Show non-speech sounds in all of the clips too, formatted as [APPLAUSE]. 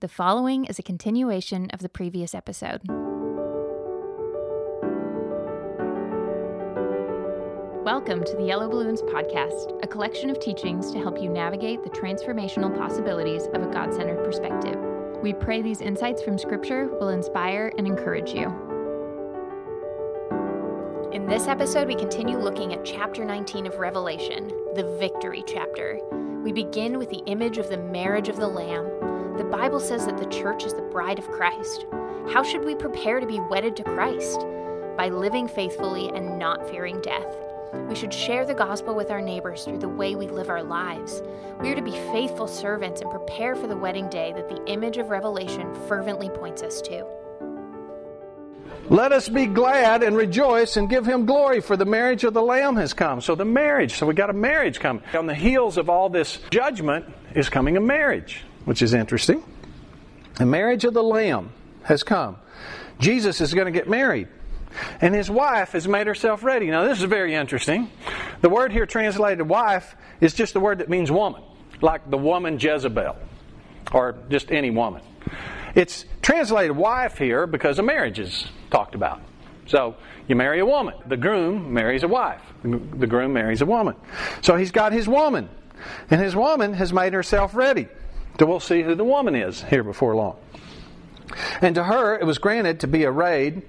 The following is a continuation of the previous episode. Welcome to the Yellow Balloons Podcast, a collection of teachings to help you navigate the transformational possibilities of a God centered perspective. We pray these insights from Scripture will inspire and encourage you. In this episode, we continue looking at chapter 19 of Revelation, the victory chapter. We begin with the image of the marriage of the Lamb the Bible says that the church is the bride of Christ. How should we prepare to be wedded to Christ? By living faithfully and not fearing death. We should share the gospel with our neighbors through the way we live our lives. We are to be faithful servants and prepare for the wedding day that the image of Revelation fervently points us to. Let us be glad and rejoice and give him glory, for the marriage of the Lamb has come. So, the marriage, so we got a marriage coming. On the heels of all this judgment is coming a marriage which is interesting. The marriage of the Lamb has come. Jesus is going to get married. And his wife has made herself ready. Now, this is very interesting. The word here translated wife is just the word that means woman, like the woman Jezebel, or just any woman. It's translated wife here because a marriage is talked about. So, you marry a woman. The groom marries a wife. The groom marries a woman. So, he's got his woman. And his woman has made herself ready. So we'll see who the woman is here before long. And to her it was granted to be arrayed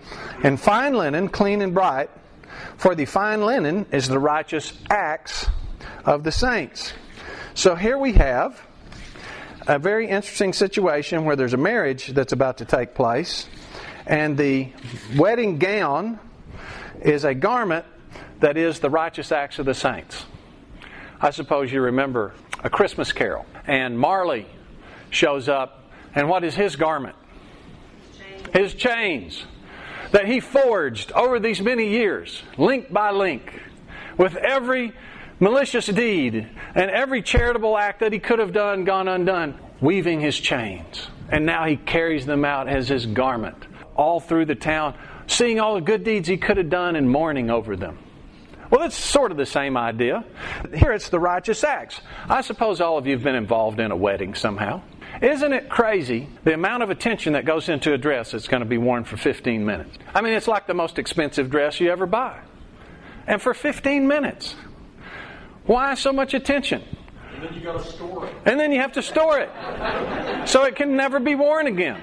in fine linen, clean and bright, for the fine linen is the righteous acts of the saints. So here we have a very interesting situation where there's a marriage that's about to take place, and the wedding gown is a garment that is the righteous acts of the saints. I suppose you remember A Christmas Carol, and Marley shows up, and what is his garment? His chains that he forged over these many years, link by link, with every malicious deed and every charitable act that he could have done gone undone, weaving his chains. And now he carries them out as his garment all through the town, seeing all the good deeds he could have done and mourning over them. Well, it's sort of the same idea. Here it's the righteous acts. I suppose all of you have been involved in a wedding somehow. Isn't it crazy the amount of attention that goes into a dress that's going to be worn for 15 minutes? I mean, it's like the most expensive dress you ever buy. And for 15 minutes. Why so much attention? And then you got to store it. And then you have to store it. So it can never be worn again.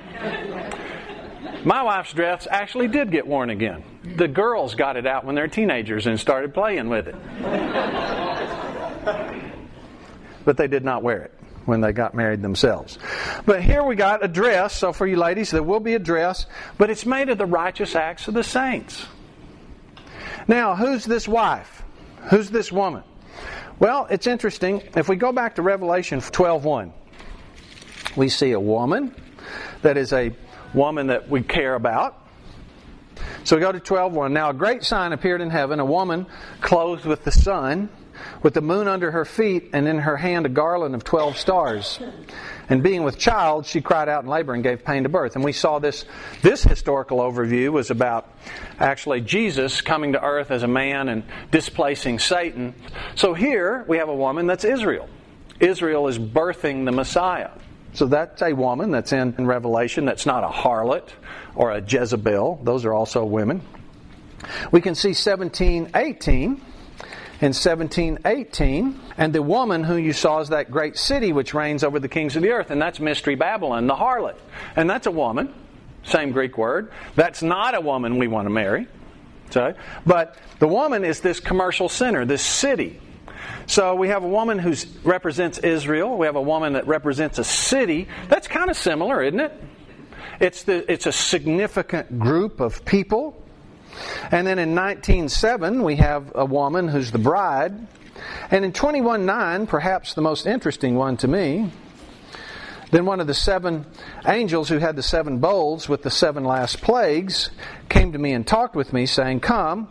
My wife's dress actually did get worn again. The girls got it out when they're teenagers and started playing with it. But they did not wear it when they got married themselves. But here we got a dress, so for you ladies, there will be a dress, but it's made of the righteous acts of the saints. Now, who's this wife? Who's this woman? Well, it's interesting. If we go back to Revelation 12:1, we see a woman that is a woman that we care about. So we go to 12:1. Now a great sign appeared in heaven, a woman clothed with the sun with the moon under her feet, and in her hand a garland of twelve stars. And being with child, she cried out in labor and gave pain to birth. And we saw this, this historical overview was about actually Jesus coming to earth as a man and displacing Satan. So here we have a woman that's Israel. Israel is birthing the Messiah. So that's a woman that's in, in Revelation that's not a harlot or a Jezebel. Those are also women. We can see 1718 in 1718. And the woman who you saw is that great city which reigns over the kings of the earth. And that's Mystery Babylon, the harlot. And that's a woman. Same Greek word. That's not a woman we want to marry. So, but the woman is this commercial center, this city. So we have a woman who represents Israel. We have a woman that represents a city. That's kind of similar, isn't it? It's, the, it's a significant group of people and then in 19.7, we have a woman who's the bride. And in 21.9, perhaps the most interesting one to me, then one of the seven angels who had the seven bowls with the seven last plagues came to me and talked with me, saying, Come,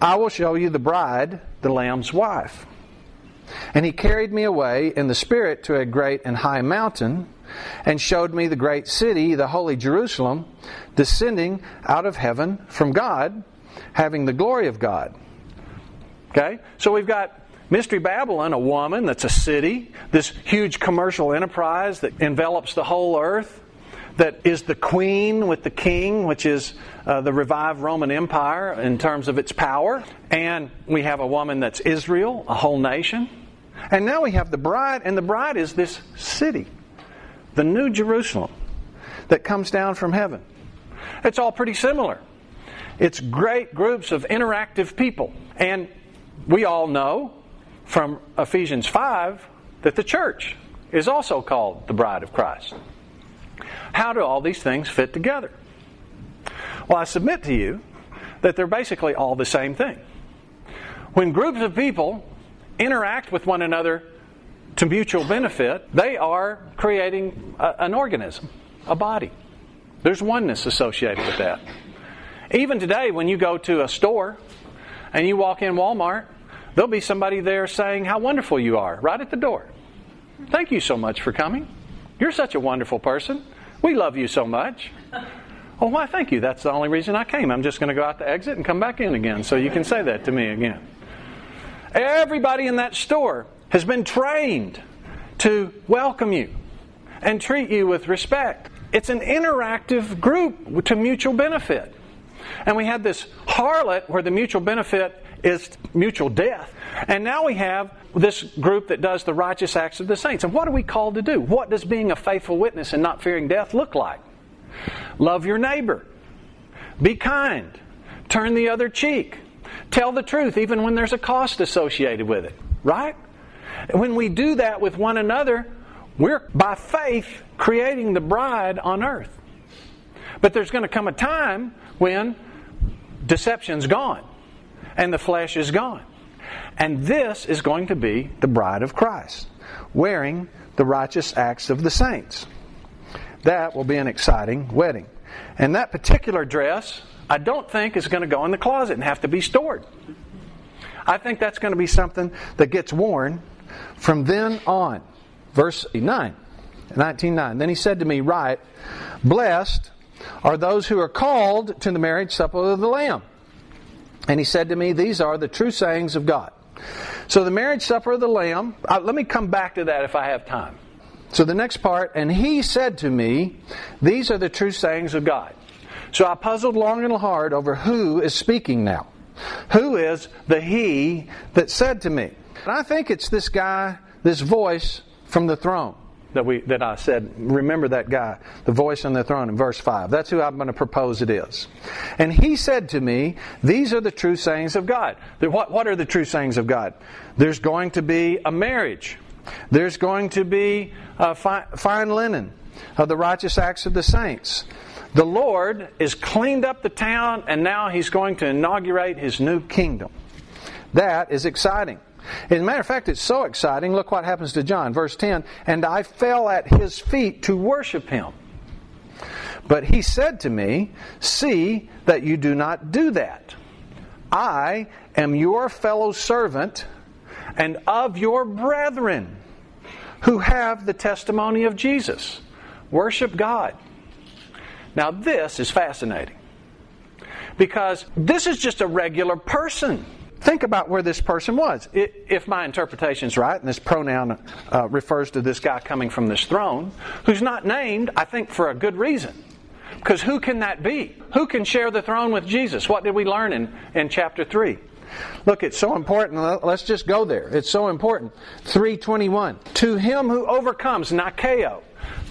I will show you the bride, the Lamb's wife. And he carried me away in the Spirit to a great and high mountain, and showed me the great city, the holy Jerusalem, descending out of heaven from God, having the glory of God. Okay? So we've got Mystery Babylon, a woman that's a city, this huge commercial enterprise that envelops the whole earth. that is the queen with the king, which is uh, the revived Roman Empire in terms of its power. And we have a woman that's Israel, a whole nation. And now we have the bride, and the bride is this city, the New Jerusalem, that comes down from heaven. It's all pretty similar. It's great groups of interactive people. And we all know from Ephesians 5 that the church is also called the bride of Christ. How do all these things fit together? Well, I submit to you that they're basically all the same thing. When groups of people interact with one another to mutual benefit, they are creating a, an organism, a body. There's oneness associated with that. Even today, when you go to a store and you walk in Walmart, there'll be somebody there saying how wonderful you are right at the door. Thank you so much for coming. You're such a wonderful person. We love you so much. Oh, why, thank you. That's the only reason I came. I'm just going to go out the exit and come back in again so you can say that to me again. Everybody in that store has been trained to welcome you and treat you with respect. It's an interactive group to mutual benefit. And we had this harlot where the mutual benefit is mutual death. And now we have this group that does the righteous acts of the saints. And what are we called to do? What does being a faithful witness and not fearing death look like? Love your neighbor. Be kind. Turn the other cheek. Tell the truth even when there's a cost associated with it. Right? When we do that with one another, we're by faith creating the bride on earth. But there's going to come a time when deception's gone and the flesh is gone. And this is going to be the bride of Christ, wearing the righteous acts of the saints. That will be an exciting wedding. And that particular dress, I don't think is going to go in the closet and have to be stored. I think that's going to be something that gets worn from then on. Verse 9, 19.9. Then he said to me, Write, blessed are those who are called to the marriage supper of the Lamb. And he said to me, These are the true sayings of God. So the marriage supper of the Lamb, uh, let me come back to that if I have time. So the next part, and he said to me, These are the true sayings of God. So I puzzled long and hard over who is speaking now. Who is the he that said to me? And I think it's this guy, this voice from the throne that we that I said, remember that guy, the voice on the throne in verse 5. That's who I'm going to propose it is. And he said to me, These are the true sayings of God. What, what are the true sayings of God? There's going to be a marriage. There's going to be uh, fine, fine linen of the righteous acts of the saints. The Lord has cleaned up the town, and now He's going to inaugurate His new kingdom. That is exciting. As a matter of fact, it's so exciting. Look what happens to John. Verse 10 And I fell at his feet to worship him. But he said to me, See that you do not do that. I am your fellow servant and of your brethren who have the testimony of Jesus. Worship God. Now, this is fascinating because this is just a regular person think about where this person was. If my interpretation is right, and this pronoun uh, refers to this guy coming from this throne, who's not named, I think, for a good reason. Because who can that be? Who can share the throne with Jesus? What did we learn in, in chapter 3? Look, it's so important. Let's just go there. It's so important. 321. To him who overcomes, Nikeo.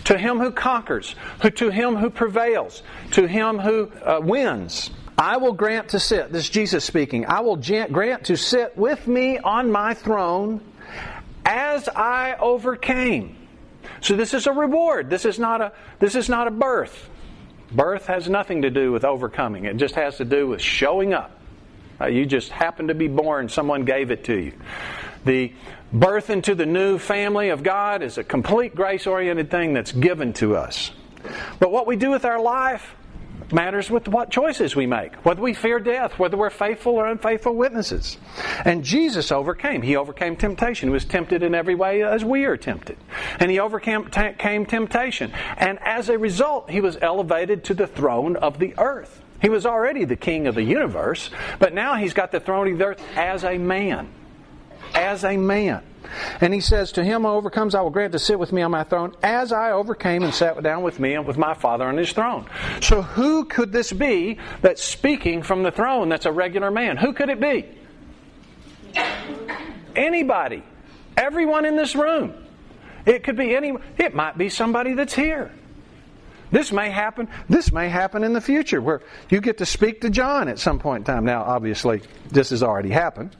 To him who conquers. Who, To him who prevails. To him who uh, wins. I will grant to sit, this is Jesus speaking, I will grant to sit with me on my throne as I overcame. So this is a reward. This is not a this is not a birth. Birth has nothing to do with overcoming. It just has to do with showing up. Uh, you just happened to be born, someone gave it to you. The birth into the new family of God is a complete grace oriented thing that's given to us. But what we do with our life matters with what choices we make, whether we fear death, whether we're faithful or unfaithful witnesses. And Jesus overcame. He overcame temptation. He was tempted in every way as we are tempted. And he overcame temptation. And as a result, he was elevated to the throne of the earth. He was already the king of the universe, but now he's got the throne of the earth as a man. As a man. And he says, To him who overcomes, I will grant to sit with me on my throne, as I overcame and sat down with me and with my Father on his throne. So who could this be that's speaking from the throne that's a regular man? Who could it be? Anybody. Everyone in this room. It could be any it might be somebody that's here. This may happen. This may happen in the future where you get to speak to John at some point in time. Now, obviously, this has already happened.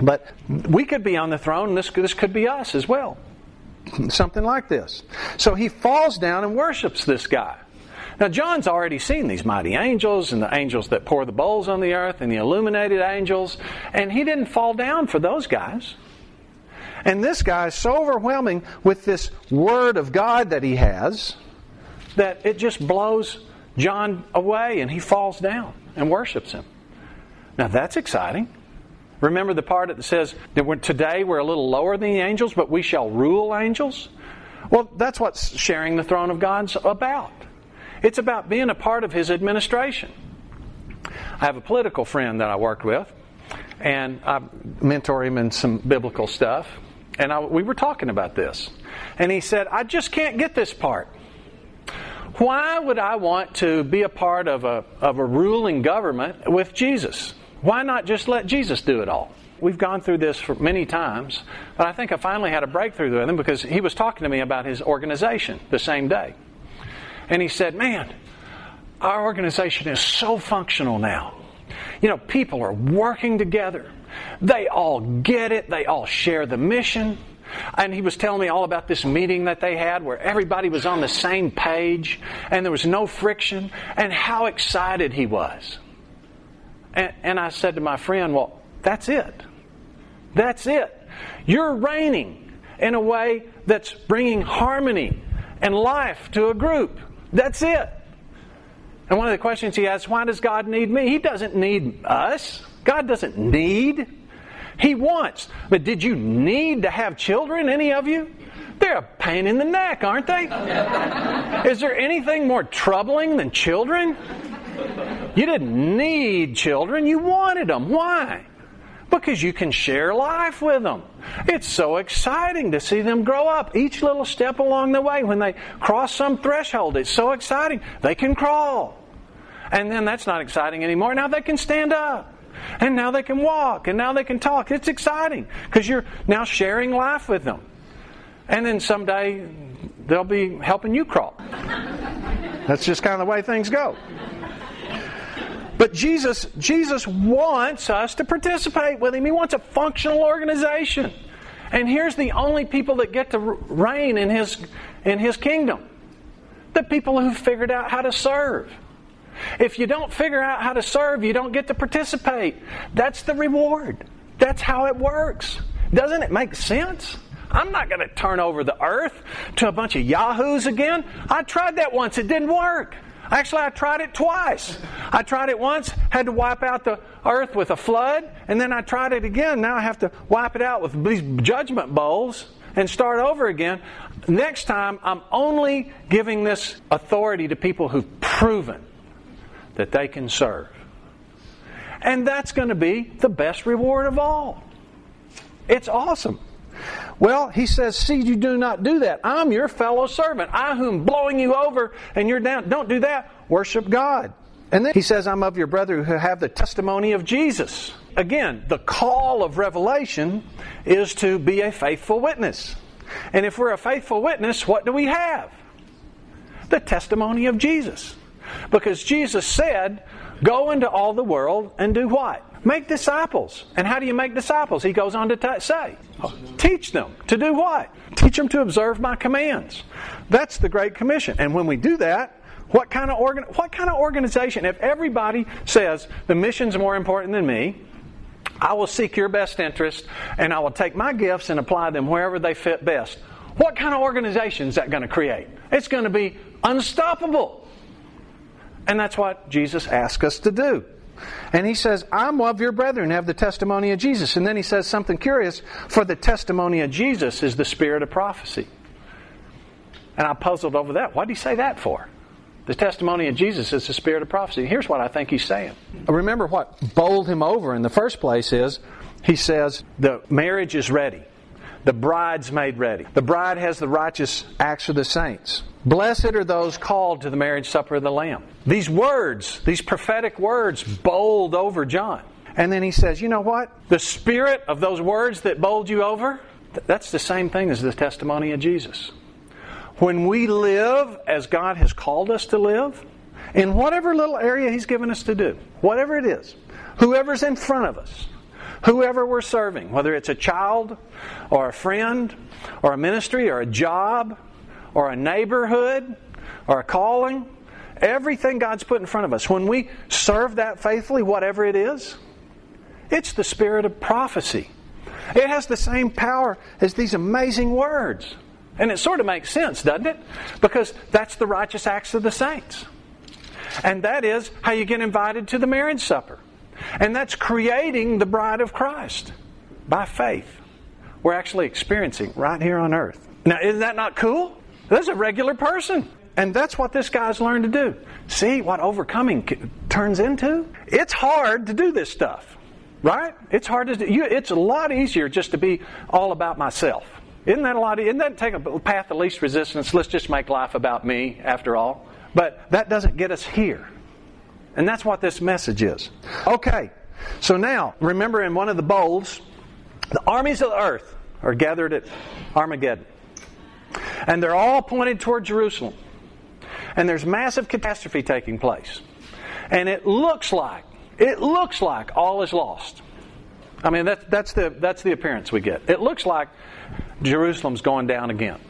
But we could be on the throne, this, this could be us as well. Something like this. So he falls down and worships this guy. Now, John's already seen these mighty angels and the angels that pour the bowls on the earth and the illuminated angels, and he didn't fall down for those guys. And this guy is so overwhelming with this word of God that he has that it just blows John away and he falls down and worships him. Now, that's exciting. Remember the part that says that we're, today we're a little lower than the angels, but we shall rule angels? Well, that's what sharing the throne of God's about. It's about being a part of His administration. I have a political friend that I worked with, and I mentor him in some biblical stuff. And I, we were talking about this. And he said, I just can't get this part. Why would I want to be a part of a, of a ruling government with Jesus? Why not just let Jesus do it all? We've gone through this for many times, but I think I finally had a breakthrough with him because he was talking to me about his organization the same day. And he said, Man, our organization is so functional now. You know, people are working together. They all get it. They all share the mission. And he was telling me all about this meeting that they had where everybody was on the same page and there was no friction and how excited he was. And, and I said to my friend, Well, that's it. That's it. You're reigning in a way that's bringing harmony and life to a group. That's it. And one of the questions he asks, why does God need me? He doesn't need us. God doesn't need. He wants. But did you need to have children, any of you? They're a pain in the neck, aren't they? Is there anything more troubling than children? You didn't need children, you wanted them. Why? Because you can share life with them. It's so exciting to see them grow up. Each little step along the way, when they cross some threshold, it's so exciting. They can crawl. And then that's not exciting anymore. Now they can stand up. And now they can walk. And now they can talk. It's exciting because you're now sharing life with them. And then someday they'll be helping you crawl. That's just kind of the way things go. But Jesus, Jesus wants us to participate with Him. He wants a functional organization. And here's the only people that get to reign in His, in his kingdom the people who figured out how to serve. If you don't figure out how to serve, you don't get to participate. That's the reward. That's how it works. Doesn't it make sense? I'm not going to turn over the earth to a bunch of yahoos again. I tried that once, it didn't work. Actually, I tried it twice. I tried it once, had to wipe out the earth with a flood, and then I tried it again. Now I have to wipe it out with these judgment bowls and start over again. Next time, I'm only giving this authority to people who've proven that they can serve. And that's going to be the best reward of all. It's awesome. Well, he says, See, you do not do that. I'm your fellow servant. I whom blowing you over and you're down. Don't do that. Worship God. And then he says, I'm of your brother who have the testimony of Jesus. Again, the call of revelation is to be a faithful witness. And if we're a faithful witness, what do we have? The testimony of Jesus. Because Jesus said, Go into all the world and do what? Make disciples. And how do you make disciples? He goes on to t- say, Teach them to do what? Teach them to observe my commands. That's the Great Commission. And when we do that, what kind of organ- what kind of organization? If everybody says the mission's more important than me, I will seek your best interest and I will take my gifts and apply them wherever they fit best. What kind of organization is that going to create? It's going to be unstoppable. And that's what Jesus asks us to do. And he says, I'm of your brethren, have the testimony of Jesus. And then he says something curious for the testimony of Jesus is the spirit of prophecy. And I puzzled over that. What did he say that for? The testimony of Jesus is the spirit of prophecy. Here's what I think he's saying. Remember what bowled him over in the first place is he says, The marriage is ready. The bride's made ready. The bride has the righteous acts of the saints. Blessed are those called to the marriage supper of the Lamb. These words, these prophetic words, bowled over John. And then he says, You know what? The spirit of those words that bowled you over, that's the same thing as the testimony of Jesus. When we live as God has called us to live, in whatever little area He's given us to do, whatever it is, whoever's in front of us, whoever we're serving, whether it's a child or a friend or a ministry or a job or a neighborhood or a calling, everything God's put in front of us, when we serve that faithfully, whatever it is, it's the spirit of prophecy. It has the same power as these amazing words. And it sort of makes sense, doesn't it? Because that's the righteous acts of the saints. And that is how you get invited to the marriage supper. And that's creating the bride of Christ by faith. We're actually experiencing right here on earth. Now, isn't that not cool? That's a regular person. And that's what this guy's learned to do. See what overcoming turns into? It's hard to do this stuff, right? It's hard to do. You, it's a lot easier just to be all about myself. Isn't that a lot? Easier isn't that take a path of least resistance? Let's just make life about me, after all. But that doesn't get us here. And that's what this message is. Okay, so now, remember in one of the bowls, the armies of the earth are gathered at Armageddon. And they're all pointed toward Jerusalem. And there's massive catastrophe taking place. And it looks like, it looks like all is lost. I mean, that's, that's, the, that's the appearance we get. It looks like Jerusalem's going down again.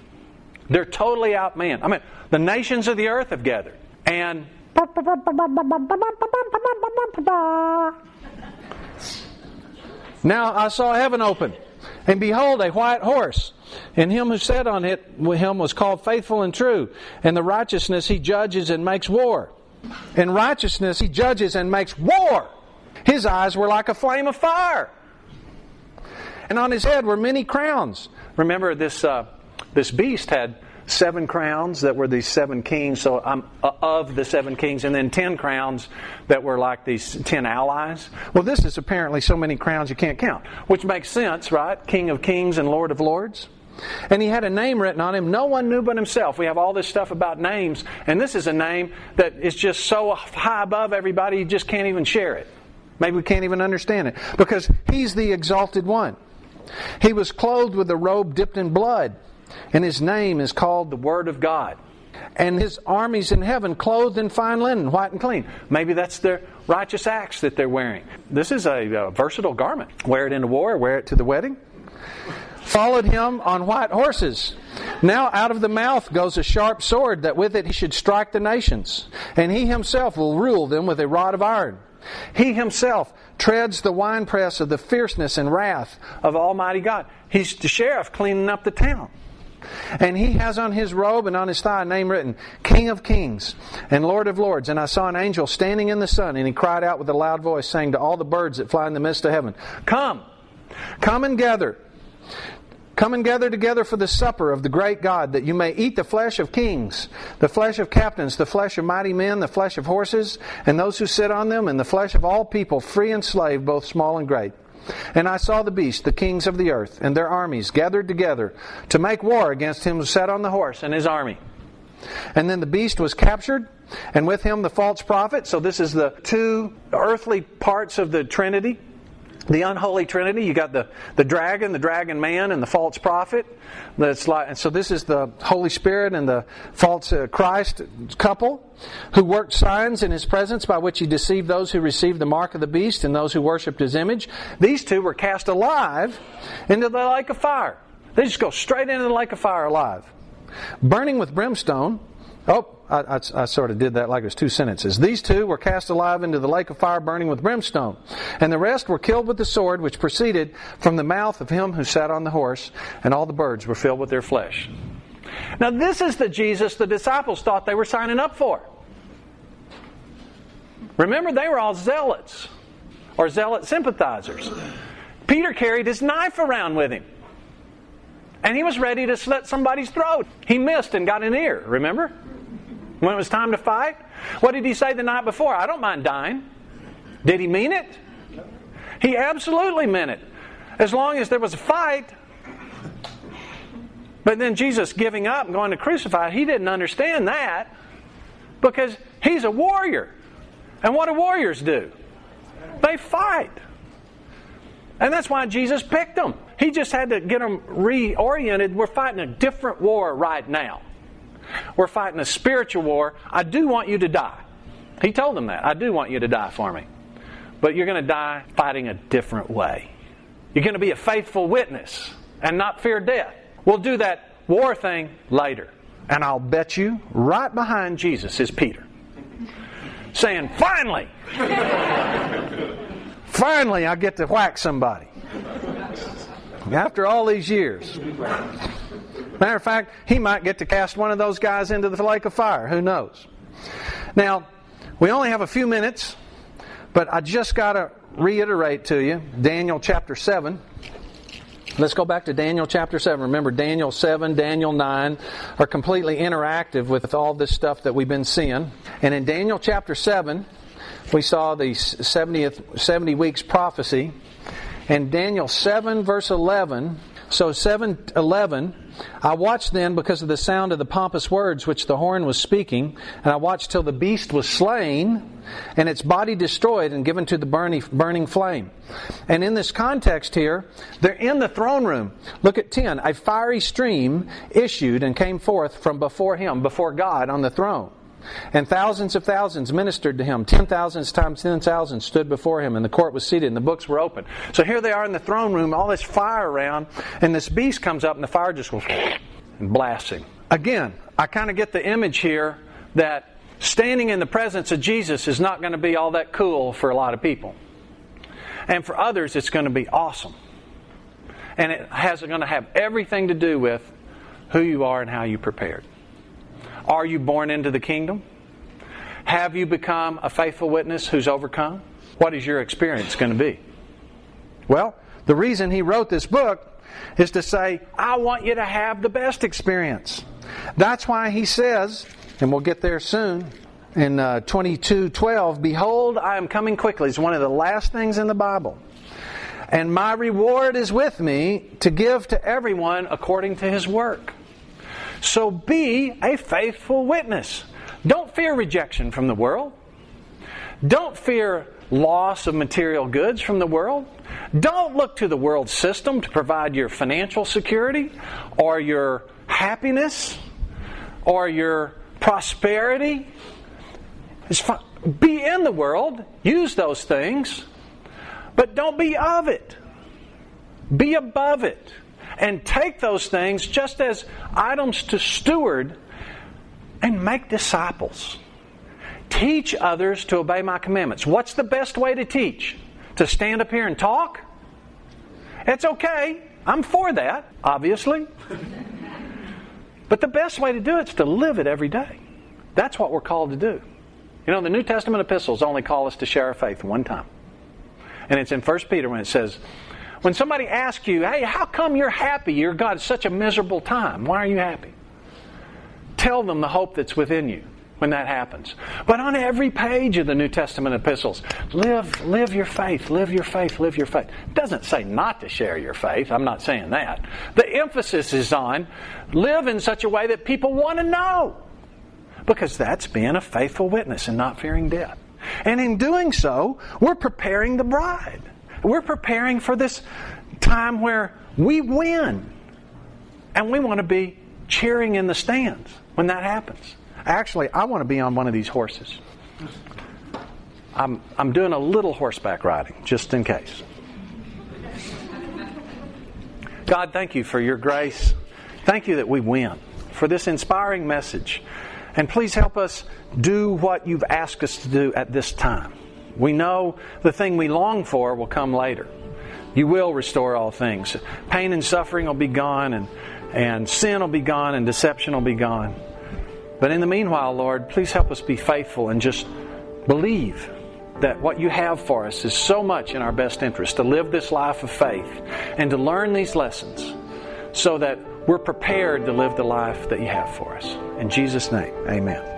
They're totally outmanned. I mean, the nations of the earth have gathered. And now I saw heaven open, and behold, a white horse. And him who sat on it, him was called faithful and true. And the righteousness he judges and makes war. In righteousness he judges and makes war. His eyes were like a flame of fire. And on his head were many crowns. Remember, this, uh, this beast had seven crowns that were these seven kings, so I'm uh, of the seven kings, and then ten crowns that were like these ten allies. Well, this is apparently so many crowns you can't count, which makes sense, right? King of kings and Lord of lords. And he had a name written on him no one knew but himself. We have all this stuff about names, and this is a name that is just so high above everybody you just can't even share it. Maybe we can't even understand it because he's the exalted one. He was clothed with a robe dipped in blood and his name is called the Word of God. And his armies in heaven clothed in fine linen, white and clean. Maybe that's their righteous acts that they're wearing. This is a, a versatile garment. Wear it in into war, wear it to the wedding. Followed him on white horses. Now out of the mouth goes a sharp sword, that with it he should strike the nations. And he himself will rule them with a rod of iron. He himself treads the winepress of the fierceness and wrath of Almighty God. He's the sheriff cleaning up the town. And he has on his robe and on his thigh a name written, King of Kings and Lord of Lords. And I saw an angel standing in the sun, and he cried out with a loud voice, saying to all the birds that fly in the midst of heaven, Come, come and gather. Come and gather together for the supper of the great God, that you may eat the flesh of kings, the flesh of captains, the flesh of mighty men, the flesh of horses, and those who sit on them, and the flesh of all people, free and slave, both small and great. And I saw the beast, the kings of the earth, and their armies gathered together to make war against him who sat on the horse and his army. And then the beast was captured, and with him the false prophet. So this is the two earthly parts of the Trinity the unholy trinity. You got the, the dragon the dragon man and the false prophet. That's like and so this is the holy spirit and the false uh, christ couple who worked signs in his presence by which he deceived those who received the mark of the beast and those who worshipped his image. These two were cast alive into the lake of fire. They just go straight into the lake of fire alive. Burning with brimstone Oh, I, I, I, sort of did that like it was two sentences. These two were cast alive into the lake of fire burning with brimstone, and the rest were killed with the sword which proceeded from the mouth of him who sat on the horse, and all the birds were filled with their flesh. Now, this is the Jesus the disciples thought they were signing up for. Remember, they were all zealots or zealot sympathizers. Peter carried his knife around with him. And he was ready to slit somebody's throat. He missed and got an ear, remember? When it was time to fight? What did he say the night before? I don't mind dying. Did he mean it? He absolutely meant it. As long as there was a fight, But then Jesus giving up and going to crucify, he didn't understand that because he's a warrior. And what do warriors do? They fight. And that's why Jesus picked them. He just had to get them reoriented. We're fighting a different war right now. We're fighting a spiritual war. I do want you to die. He told them that. I do want you to die for me. But you're going to die fighting a different way. You're going to be a faithful witness and not fear death. We'll do that war thing later. And I'll bet you right behind Jesus is Peter. Saying, finally! [LAUGHS] finally, I get to whack somebody. After all these years. Matter of fact, he might get to cast one of those guys into the lake of fire. Who knows? Now, we only have a few minutes, but I just got to reiterate to you Daniel chapter 7. Let's go back to Daniel chapter 7. Remember, Daniel 7, Daniel 9 are completely interactive with all this stuff that we've been seeing. And in Daniel chapter 7, we saw the 70th, 70 weeks prophecy. And Daniel 7, verse 11, so 711, I watched then because of the sound of the pompous words which the horn was speaking, and I watched till the beast was slain, and its body destroyed and given to the burning, flame. And in this context here, they're in the throne room. Look at 10. A fiery stream issued and came forth from before him, before God on the throne. And thousands of thousands ministered to him. Ten thousands times ten thousands stood before him, and the court was seated, and the books were open. So here they are in the throne room, all this fire around, and this beast comes up, and the fire just goes and blasts him. Again, I kind of get the image here that standing in the presence of Jesus is not going to be all that cool for a lot of people. And for others, it's going to be awesome. And it has going to have everything to do with who you are and how you prepared. Are you born into the kingdom? Have you become a faithful witness who's overcome? What is your experience going to be? Well, the reason he wrote this book is to say, I want you to have the best experience. That's why he says, and we'll get there soon, in uh, 22 12, Behold, I am coming quickly. It's one of the last things in the Bible. And my reward is with me to give to everyone according to his work. So be a faithful witness. Don't fear rejection from the world. Don't fear loss of material goods from the world. Don't look to the world system to provide your financial security or your happiness or your prosperity. Be in the world, use those things, but don't be of it. Be above it and take those things just as items to steward and make disciples. Teach others to obey my commandments. What's the best way to teach? To stand up here and talk? It's okay. I'm for that, obviously. [LAUGHS] But the best way to do it is to live it every day. That's what we're called to do. You know, the New Testament epistles only call us to share our faith one time. And it's in 1 Peter when it says, when somebody asks you, hey, how come you're happy? You're God, such a miserable time. Why are you happy? Tell them the hope that's within you when that happens. But on every page of the New Testament epistles, live, live your faith, live your faith, live your faith. It doesn't say not to share your faith. I'm not saying that. The emphasis is on live in such a way that people want to know. Because that's being a faithful witness and not fearing death. And in doing so, we're preparing the bride. We're preparing for this time where we win. And we want to be cheering in the stands when that happens. Actually, I want to be on one of these horses. I'm, I'm doing a little horseback riding, just in case. God, thank you for your grace. Thank you that we win, for this inspiring message. And please help us do what you've asked us to do at this time. We know the thing we long for will come later. You will restore all things. Pain and suffering will be gone, and, and sin will be gone, and deception will be gone. But in the meanwhile, Lord, please help us be faithful and just believe that what you have for us is so much in our best interest to live this life of faith and to learn these lessons so that we're prepared to live the life that you have for us. In Jesus' name, amen.